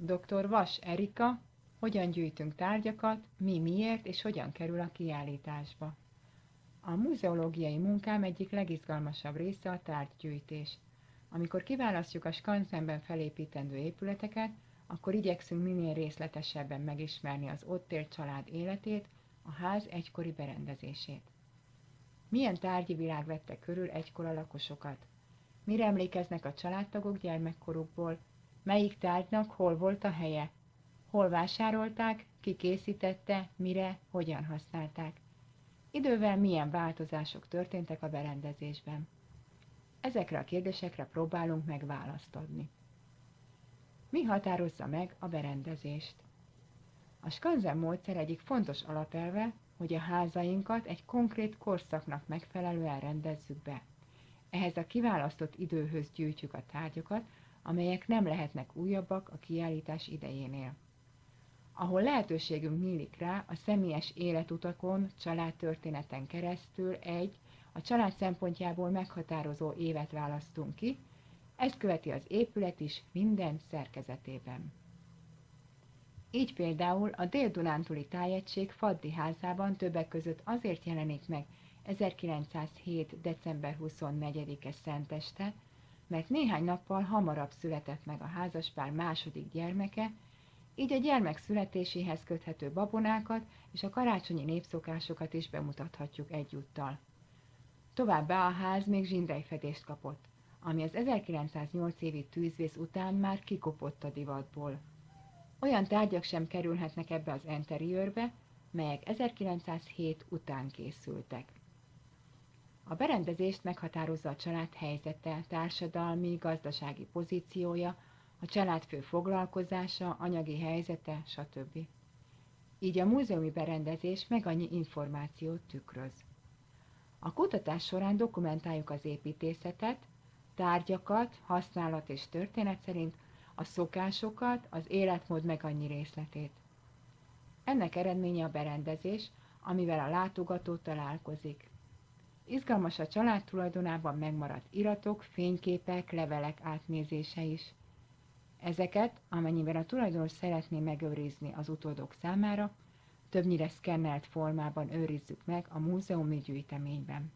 Dr. Vas Erika, hogyan gyűjtünk tárgyakat, mi miért és hogyan kerül a kiállításba. A muzeológiai munkám egyik legizgalmasabb része a tárgygyűjtés. Amikor kiválasztjuk a skanzenben felépítendő épületeket, akkor igyekszünk minél részletesebben megismerni az ott élt család életét, a ház egykori berendezését. Milyen tárgyi világ vette körül egykor a lakosokat? Mire emlékeznek a családtagok gyermekkorukból? Melyik tárgynak hol volt a helye? Hol vásárolták, ki készítette, mire, hogyan használták? Idővel milyen változások történtek a berendezésben? Ezekre a kérdésekre próbálunk meg. Mi határozza meg a berendezést? A skanzen módszer egyik fontos alapelve, hogy a házainkat egy konkrét korszaknak megfelelően rendezzük be. Ehhez a kiválasztott időhöz gyűjtjük a tárgyakat, amelyek nem lehetnek újabbak a kiállítás idejénél. Ahol lehetőségünk nyílik rá, a személyes életutakon, családtörténeten keresztül egy, a család szempontjából meghatározó évet választunk ki, ezt követi az épület is minden szerkezetében. Így például a Dél-Dunántúli tájegység Faddi házában többek között azért jelenik meg 1907. december 24-e szenteste, mert néhány nappal hamarabb született meg a házaspár második gyermeke, így a gyermek születéséhez köthető babonákat és a karácsonyi népszokásokat is bemutathatjuk egyúttal. Továbbá a ház még zsindejfedést kapott, ami az 1908 évi tűzvész után már kikopott a divatból. Olyan tárgyak sem kerülhetnek ebbe az interiőrbe, melyek 1907 után készültek. A berendezést meghatározza a család helyzete, társadalmi, gazdasági pozíciója, a családfő foglalkozása, anyagi helyzete, stb. Így a múzeumi berendezés meg annyi információt tükröz. A kutatás során dokumentáljuk az építészetet, tárgyakat, használat és történet szerint, a szokásokat, az életmód meg annyi részletét. Ennek eredménye a berendezés, amivel a látogató találkozik. Izgalmas a család tulajdonában megmaradt iratok, fényképek, levelek átnézése is. Ezeket, amennyiben a tulajdonos szeretné megőrizni az utódok számára, többnyire szkennelt formában őrizzük meg a múzeumi gyűjteményben.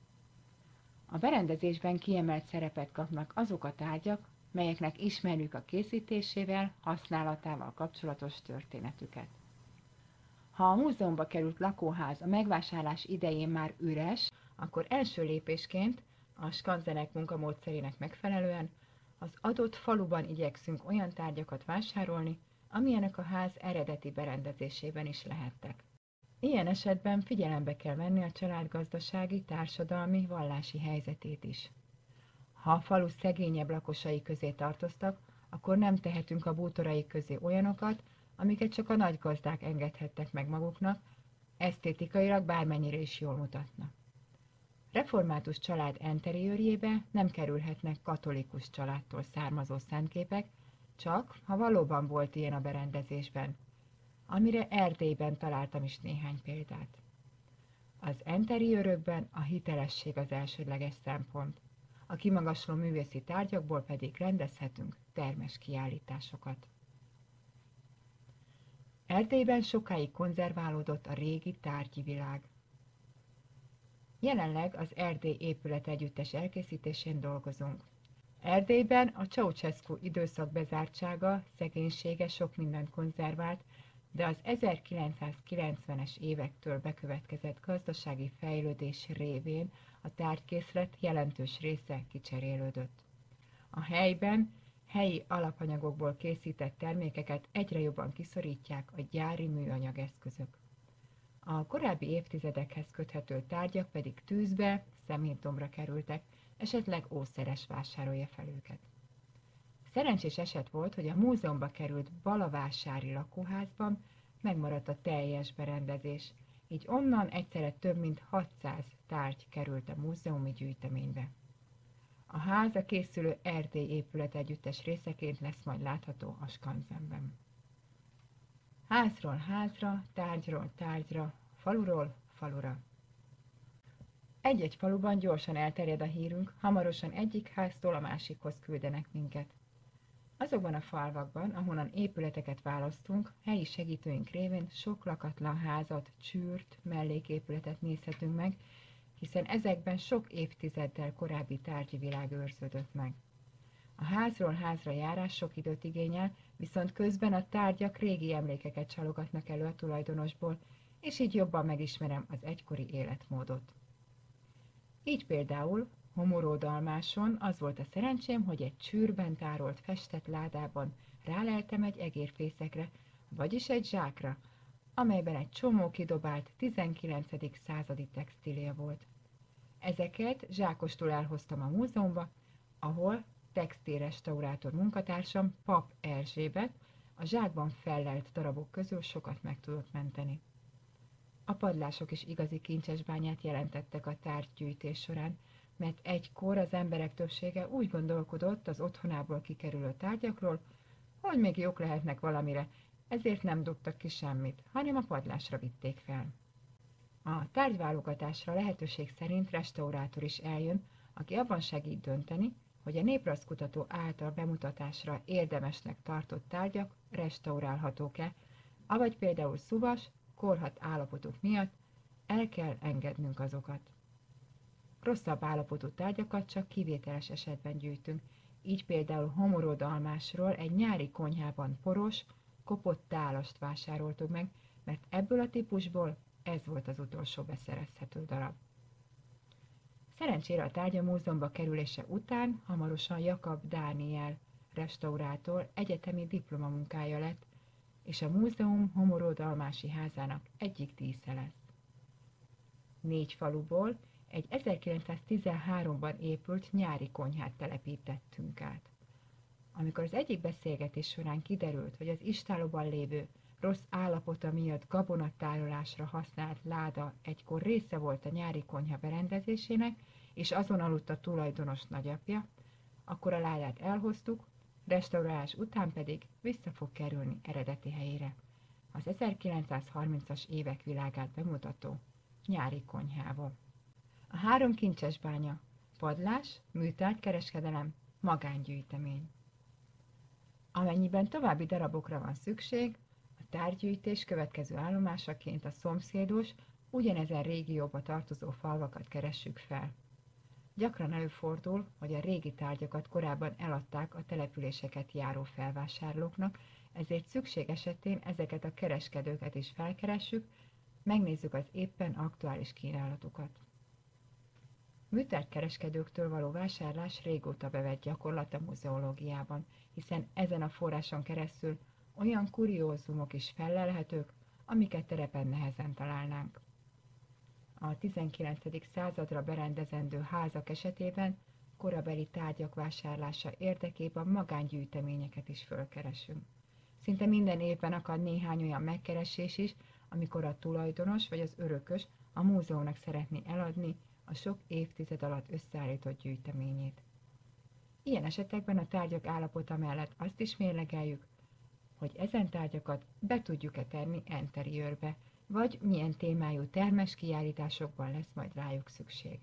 A berendezésben kiemelt szerepet kapnak azok a tárgyak, melyeknek ismerjük a készítésével, használatával kapcsolatos történetüket. Ha a múzeumba került lakóház a megvásárlás idején már üres, akkor első lépésként a skanzenek munkamódszerének megfelelően az adott faluban igyekszünk olyan tárgyakat vásárolni, amilyenek a ház eredeti berendezésében is lehettek. Ilyen esetben figyelembe kell venni a család gazdasági, társadalmi, vallási helyzetét is. Ha a falu szegényebb lakosai közé tartoztak, akkor nem tehetünk a bútorai közé olyanokat, amiket csak a nagy gazdák engedhettek meg maguknak, esztétikailag bármennyire is jól mutatnak. Református család enteriőrjébe nem kerülhetnek katolikus családtól származó szentképek, csak ha valóban volt ilyen a berendezésben, amire Erdélyben találtam is néhány példát. Az enteriőrökben a hitelesség az elsődleges szempont, a kimagasló művészi tárgyakból pedig rendezhetünk termes kiállításokat. Erdélyben sokáig konzerválódott a régi tárgyi világ. Jelenleg az Erdély épület együttes elkészítésén dolgozunk. Erdélyben a Ceausescu időszak bezártsága, szegénysége sok mindent konzervált, de az 1990-es évektől bekövetkezett gazdasági fejlődés révén a tárgykészlet jelentős része kicserélődött. A helyben helyi alapanyagokból készített termékeket egyre jobban kiszorítják a gyári műanyag eszközök. A korábbi évtizedekhez köthető tárgyak pedig tűzbe, szemétdombra kerültek, esetleg ószeres vásárolja fel őket. Szerencsés eset volt, hogy a múzeumba került Balavásári lakóházban megmaradt a teljes berendezés, így onnan egyszerre több mint 600 tárgy került a múzeumi gyűjteménybe. A ház készülő Erdély épület együttes részeként lesz majd látható a skanzenben. Házról házra, tárgyról tárgyra, faluról falura. Egy-egy faluban gyorsan elterjed a hírünk, hamarosan egyik háztól a másikhoz küldenek minket. Azokban a falvakban, ahonnan épületeket választunk, helyi segítőink révén sok lakatlan házat, csűrt, melléképületet nézhetünk meg, hiszen ezekben sok évtizeddel korábbi tárgyi világ őrződött meg. A házról házra járás sok időt igényel, viszont közben a tárgyak régi emlékeket csalogatnak elő a tulajdonosból, és így jobban megismerem az egykori életmódot. Így például Homoródalmáson az volt a szerencsém, hogy egy csűrben tárolt festett ládában ráleltem egy egérfészekre, vagyis egy zsákra, amelyben egy csomó kidobált 19. századi textília volt. Ezeket zsákostul elhoztam a múzeumba, ahol textilrestaurátor munkatársam, Pap Erzsébet, a zsákban fellelt darabok közül sokat meg tudott menteni. A padlások is igazi kincsesbányát jelentettek a tárgygyűjtés során, mert egykor az emberek többsége úgy gondolkodott az otthonából kikerülő tárgyakról, hogy még jók lehetnek valamire, ezért nem dobtak ki semmit, hanem a padlásra vitték fel. A tárgyválogatásra lehetőség szerint restaurátor is eljön, aki abban segít dönteni, hogy a néprajzkutató által bemutatásra érdemesnek tartott tárgyak restaurálhatók-e, avagy például szuvas, korhat állapotuk miatt el kell engednünk azokat. Rosszabb állapotú tárgyakat csak kivételes esetben gyűjtünk, így például homorodalmásról egy nyári konyhában poros, kopott tálast vásároltuk meg, mert ebből a típusból ez volt az utolsó beszerezhető darab. Szerencsére a tárgya múzeumba kerülése után hamarosan Jakab Dániel restaurátor egyetemi diplomamunkája lett, és a múzeum homorodalmási házának egyik dísze lesz. Négy faluból egy 1913-ban épült nyári konyhát telepítettünk át. Amikor az egyik beszélgetés során kiderült, hogy az istálóban lévő rossz állapota miatt gabonatárolásra használt láda egykor része volt a nyári konyha berendezésének, és azon aludt a tulajdonos nagyapja, akkor a ládát elhoztuk, restaurálás után pedig vissza fog kerülni eredeti helyére. Az 1930-as évek világát bemutató nyári konyhával. A három kincses bánya, padlás, műtárgy, kereskedelem, magángyűjtemény. Amennyiben további darabokra van szükség, a tárgygyűjtés következő állomásaként a szomszédos, ugyanezen régióba tartozó falvakat keressük fel. Gyakran előfordul, hogy a régi tárgyakat korábban eladták a településeket járó felvásárlóknak, ezért szükség esetén ezeket a kereskedőket is felkeressük, megnézzük az éppen aktuális kínálatukat. Műtárgykereskedőktől való vásárlás régóta bevett gyakorlat a muzeológiában, hiszen ezen a forráson keresztül olyan kuriózumok is fellelhetők, amiket terepen nehezen találnánk. A 19. századra berendezendő házak esetében korabeli tárgyak vásárlása érdekében magángyűjteményeket is fölkeresünk. Szinte minden évben akad néhány olyan megkeresés is, amikor a tulajdonos vagy az örökös a múzeumnak szeretné eladni a sok évtized alatt összeállított gyűjteményét. Ilyen esetekben a tárgyak állapota mellett azt is mérlegeljük, hogy ezen tárgyakat be tudjuk-e tenni enteriőrbe, vagy milyen témájú termes kiállításokban lesz majd rájuk szükség.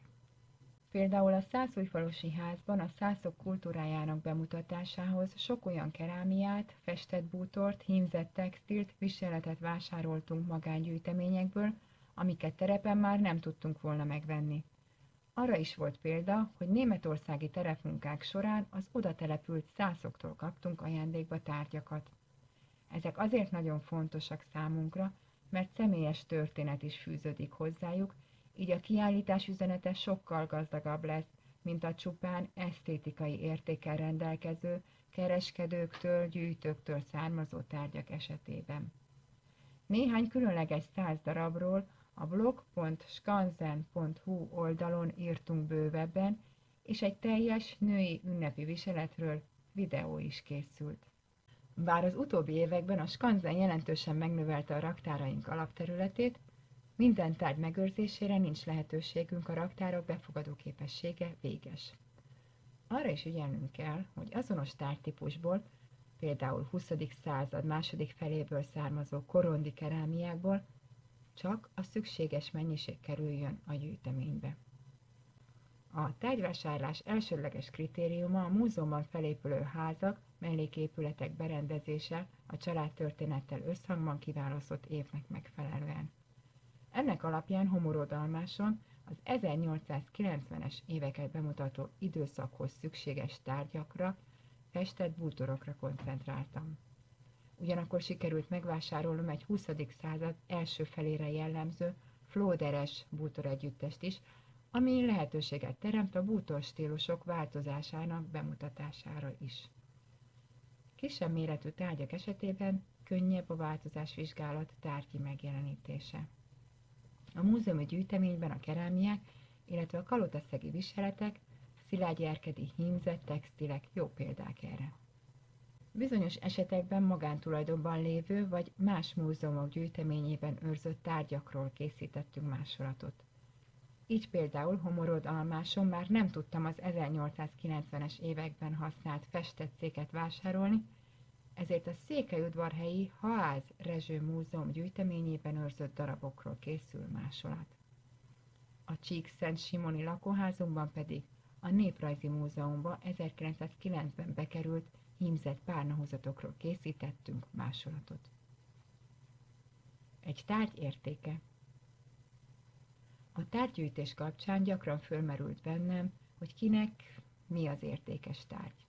Például a Szászújfalusi házban a szászok kultúrájának bemutatásához sok olyan kerámiát, festett bútort, hímzett textilt, viseletet vásároltunk magángyűjteményekből, amiket terepen már nem tudtunk volna megvenni. Arra is volt példa, hogy németországi terepmunkák során az oda települt szászoktól kaptunk ajándékba tárgyakat. Ezek azért nagyon fontosak számunkra, mert személyes történet is fűződik hozzájuk, így a kiállítás üzenete sokkal gazdagabb lesz, mint a csupán esztétikai értékkel rendelkező, kereskedőktől, gyűjtőktől származó tárgyak esetében. Néhány különleges száz darabról a blog.skanzen.hu oldalon írtunk bővebben, és egy teljes női ünnepi viseletről videó is készült. Bár az utóbbi években a Skanzen jelentősen megnövelte a raktáraink alapterületét, minden tárgy megőrzésére nincs lehetőségünk, a raktárok befogadó képessége véges. Arra is ügyelnünk kell, hogy azonos tárgytípusból, például 20. század második feléből származó korondi kerámiákból csak a szükséges mennyiség kerüljön a gyűjteménybe. A tárgyvásárlás elsődleges kritériuma a múzeumban felépülő házak melléképületek berendezése a családtörténettel összhangban kiválasztott évnek megfelelően. Ennek alapján homorodalmáson az 1890-es éveket bemutató időszakhoz szükséges tárgyakra, festett bútorokra koncentráltam. Ugyanakkor sikerült megvásárolnom egy 20. század első felére jellemző flóderes bútoregyüttest is, ami lehetőséget teremt a bútor stílusok változásának bemutatására is. Kisebb méretű tárgyak esetében könnyebb a változásvizsgálat tárgyi megjelenítése. A múzeumi gyűjteményben a kerámiák, illetve a kalotaszegi viseletek, szilágyerkedi hímzett textilek jó példák erre. Bizonyos esetekben magántulajdonban lévő vagy más múzeumok gyűjteményében őrzött tárgyakról készítettünk másolatot. Így például Homorod Almáson már nem tudtam az 1890-es években használt festett széket vásárolni, ezért a Székelyudvarhelyi Haáz Rezső Múzeum gyűjteményében őrzött darabokról készül másolat. A Csík Szent Simoni lakóházunkban pedig a Néprajzi Múzeumba 1909-ben bekerült hímzett párnahozatokról készítettünk másolatot. Egy tárgy értéke A tárgygyűjtés kapcsán gyakran fölmerült bennem, hogy kinek mi az értékes tárgy.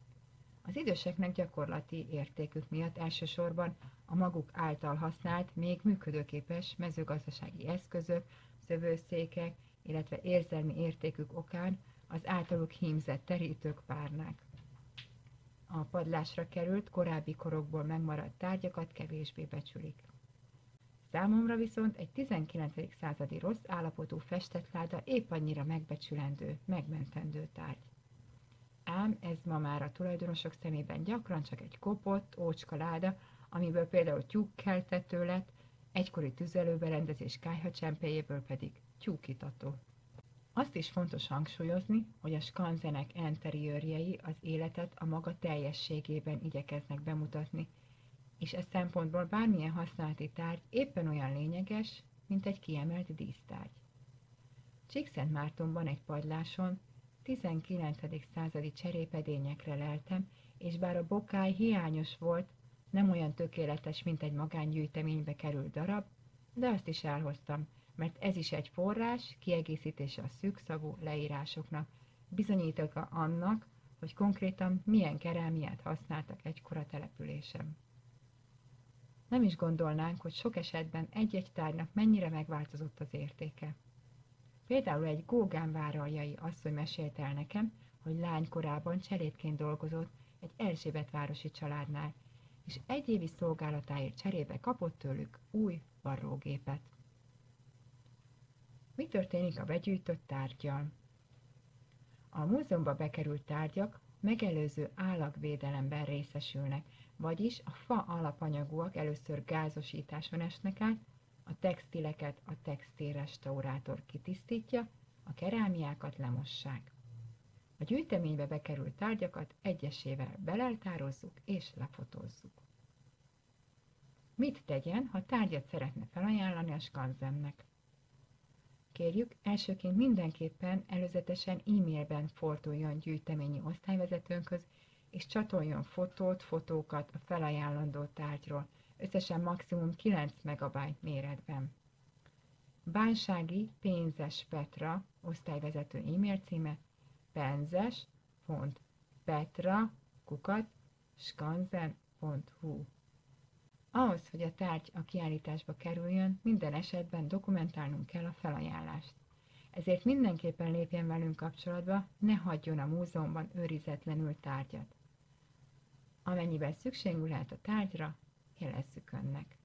Az időseknek gyakorlati értékük miatt elsősorban a maguk által használt, még működőképes mezőgazdasági eszközök, szövőszékek, illetve érzelmi értékük okán az általuk hímzett terítők párnák. A padlásra került, korábbi korokból megmaradt tárgyakat kevésbé becsülik. Számomra viszont egy 19. századi rossz állapotú festett láda épp annyira megbecsülendő, megmentendő tárgy ám ez ma már a tulajdonosok szemében gyakran csak egy kopott, ócska láda, amiből például tyúkkeltető lett, egykori tüzelőberendezés kájhacsempéjéből pedig tyúkitató. Azt is fontos hangsúlyozni, hogy a skanzenek enteriőrjei az életet a maga teljességében igyekeznek bemutatni, és ez szempontból bármilyen használati tárgy éppen olyan lényeges, mint egy kiemelt dísztárgy. Csíkszent Mártonban egy padláson 19. századi cserépedényekre leltem, és bár a bokály hiányos volt, nem olyan tökéletes, mint egy magángyűjteménybe került darab, de azt is elhoztam, mert ez is egy forrás, kiegészítése a szűkszavú leírásoknak, bizonyítéka annak, hogy konkrétan milyen kerámiát használtak egykor a településem. Nem is gondolnánk, hogy sok esetben egy-egy tárgynak mennyire megváltozott az értéke. Például egy Gógán váraljai asszony mesélt el nekem, hogy lánykorában cserétként dolgozott egy Erzsébet városi családnál, és egy évi szolgálatáért cserébe kapott tőlük új varrógépet. Mi történik a begyűjtött tárgyal? A múzeumba bekerült tárgyak megelőző állagvédelemben részesülnek, vagyis a fa alapanyagúak először gázosításon esnek át, a textileket a textilrestaurátor kitisztítja, a kerámiákat lemossák. A gyűjteménybe bekerült tárgyakat egyesével beleltározzuk és lefotózzuk. Mit tegyen, ha tárgyat szeretne felajánlani a skanzennek? Kérjük, elsőként mindenképpen előzetesen e-mailben forduljon gyűjteményi osztályvezetőnkhöz, és csatoljon fotót, fotókat a felajánlandó tárgyról, összesen maximum 9 MB méretben. Bánsági Pénzes Petra osztályvezető e-mail címe penzes.petra kukat skanzen.hu Ahhoz, hogy a tárgy a kiállításba kerüljön, minden esetben dokumentálnunk kell a felajánlást. Ezért mindenképpen lépjen velünk kapcsolatba, ne hagyjon a múzeumban őrizetlenül tárgyat. Amennyiben szükségünk lehet a tárgyra, jelezzük önnek.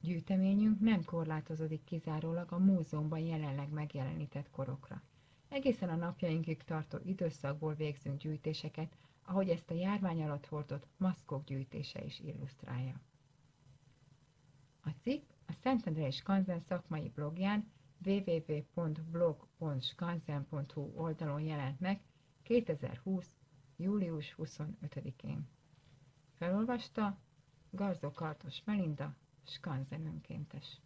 Gyűjteményünk nem korlátozódik kizárólag a múzeumban jelenleg megjelenített korokra. Egészen a napjainkig tartó időszakból végzünk gyűjtéseket, ahogy ezt a járvány alatt hordott maszkok gyűjtése is illusztrálja. A cikk a Szentendre és Kanzen szakmai blogján www.blog.skanzen.hu oldalon jelent meg 2020. július 25-én. Felolvasta Garzó Kartos Melinda, Skanzen önkéntes.